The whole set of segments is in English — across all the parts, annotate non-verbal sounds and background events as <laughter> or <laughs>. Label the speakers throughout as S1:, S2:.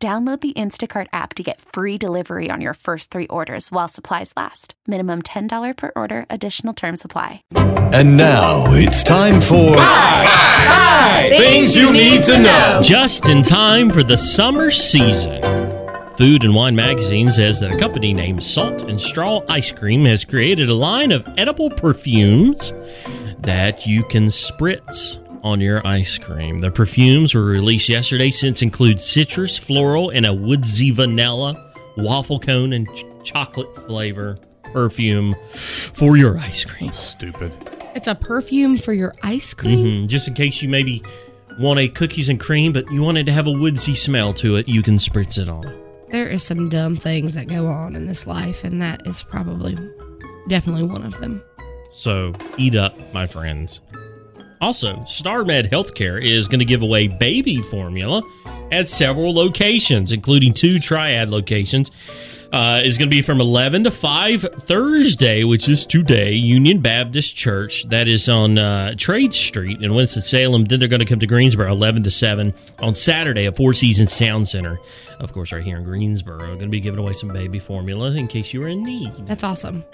S1: Download the Instacart app to get free delivery on your first three orders while supplies last. Minimum $10 per order, additional term supply.
S2: And now it's time for
S3: Things you need to know.
S4: Just in time for the summer season. Food and Wine magazine says that a company named Salt and Straw Ice Cream has created a line of edible perfumes that you can spritz on your ice cream. The perfumes were released yesterday since include citrus, floral, and a woodsy vanilla, waffle cone, and ch- chocolate flavor perfume for your ice cream.
S3: Stupid.
S5: It's a perfume for your ice cream.
S4: Mhm. Just in case you maybe want a cookies and cream, but you want it to have a woodsy smell to it, you can spritz it on.
S5: There is some dumb things that go on in this life, and that is probably definitely one of them.
S4: So eat up, my friends. Also, StarMed Healthcare is going to give away baby formula at several locations, including two triad locations. Uh, is going to be from 11 to 5 Thursday, which is today, Union Baptist Church. That is on uh, Trade Street in Winston-Salem. Then they're going to come to Greensboro 11 to 7 on Saturday at Four Seasons Town Centre. Of course, right here in Greensboro. Going to be giving away some baby formula in case you were in need.
S5: That's awesome.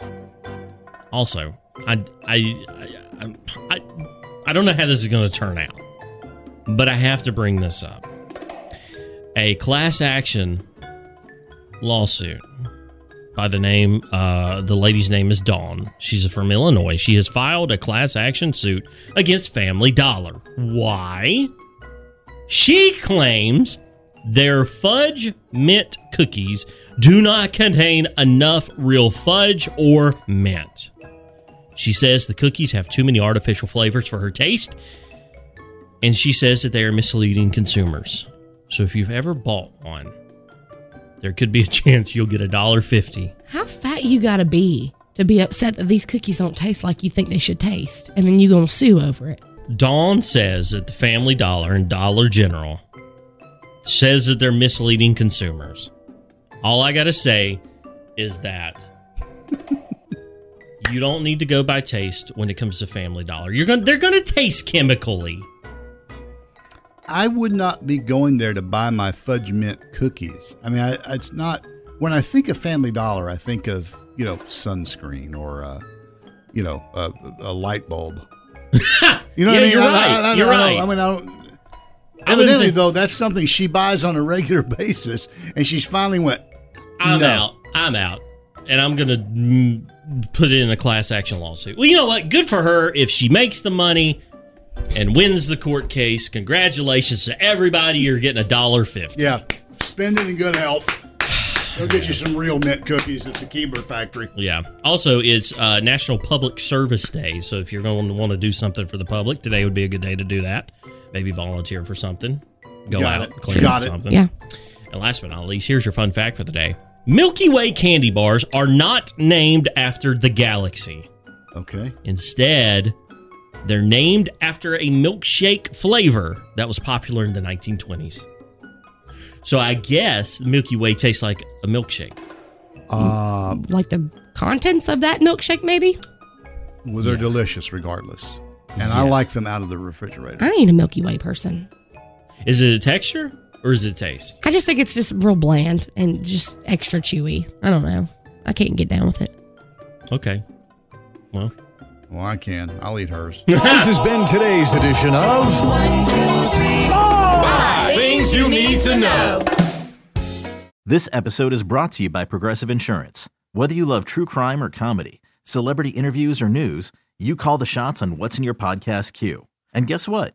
S4: Also, I I I, I, I don't know how this is going to turn out, but I have to bring this up. A class action lawsuit by the name uh, the lady's name is Dawn. She's from Illinois. She has filed a class action suit against Family Dollar. Why? She claims their fudge mint cookies do not contain enough real fudge or mint. She says the cookies have too many artificial flavors for her taste, and she says that they are misleading consumers. So if you've ever bought one, there could be a <laughs> chance you'll get a dollar fifty.
S5: How fat you gotta be to be upset that these cookies don't taste like you think they should taste, and then you gonna sue over it?
S4: Dawn says that the Family Dollar and Dollar General says that they're misleading consumers. All I got to say is that you don't need to go by taste when it comes to Family Dollar. You're going they're going to taste chemically.
S3: I would not be going there to buy my fudge mint cookies. I mean, I, it's not. When I think of Family Dollar, I think of you know sunscreen or uh, you know a, a light bulb. <laughs> You know
S4: Yeah,
S3: what I mean?
S4: you're
S3: I-
S4: right.
S3: I, I,
S4: You're right.
S3: I mean, I don't. Evidently, though, that's something she buys on a regular <laughs> basis, and she's finally went.
S4: I'm
S3: No.
S4: out. I'm out. And I'm going to mm, put it in a class action lawsuit. Well, you know what? Good for her if she makes the money and wins the court case. Congratulations to everybody. You're getting a dollar fifty.
S3: Yeah, spend it in good health. Go get you some real mint cookies at the Keebler factory.
S4: Yeah. Also, it's uh, National Public Service Day. So if you're going to want to do something for the public, today would be a good day to do that. Maybe volunteer for something. Go
S3: Got
S4: out,
S3: it.
S4: clean
S3: Got
S4: up
S3: it.
S4: something.
S5: Yeah.
S4: And last but not least, here's your fun fact for the day. Milky Way candy bars are not named after the galaxy.
S3: Okay.
S4: Instead, they're named after a milkshake flavor that was popular in the 1920s. So I guess the Milky Way tastes like a milkshake.
S3: Uh,
S5: Like the contents of that milkshake, maybe?
S3: well, they're delicious regardless. And I like them out of the refrigerator.
S5: I ain't a Milky Way person.
S4: Is it a texture or is it taste?
S5: I just think it's just real bland and just extra chewy. I don't know. I can't get down with it.
S4: Okay. Well,
S3: Well, I can. I'll eat hers. <laughs>
S2: This has been today's edition of
S3: Things you need to know.
S6: This episode is brought to you by Progressive Insurance. Whether you love true crime or comedy, celebrity interviews or news, you call the shots on what's in your podcast queue. And guess what?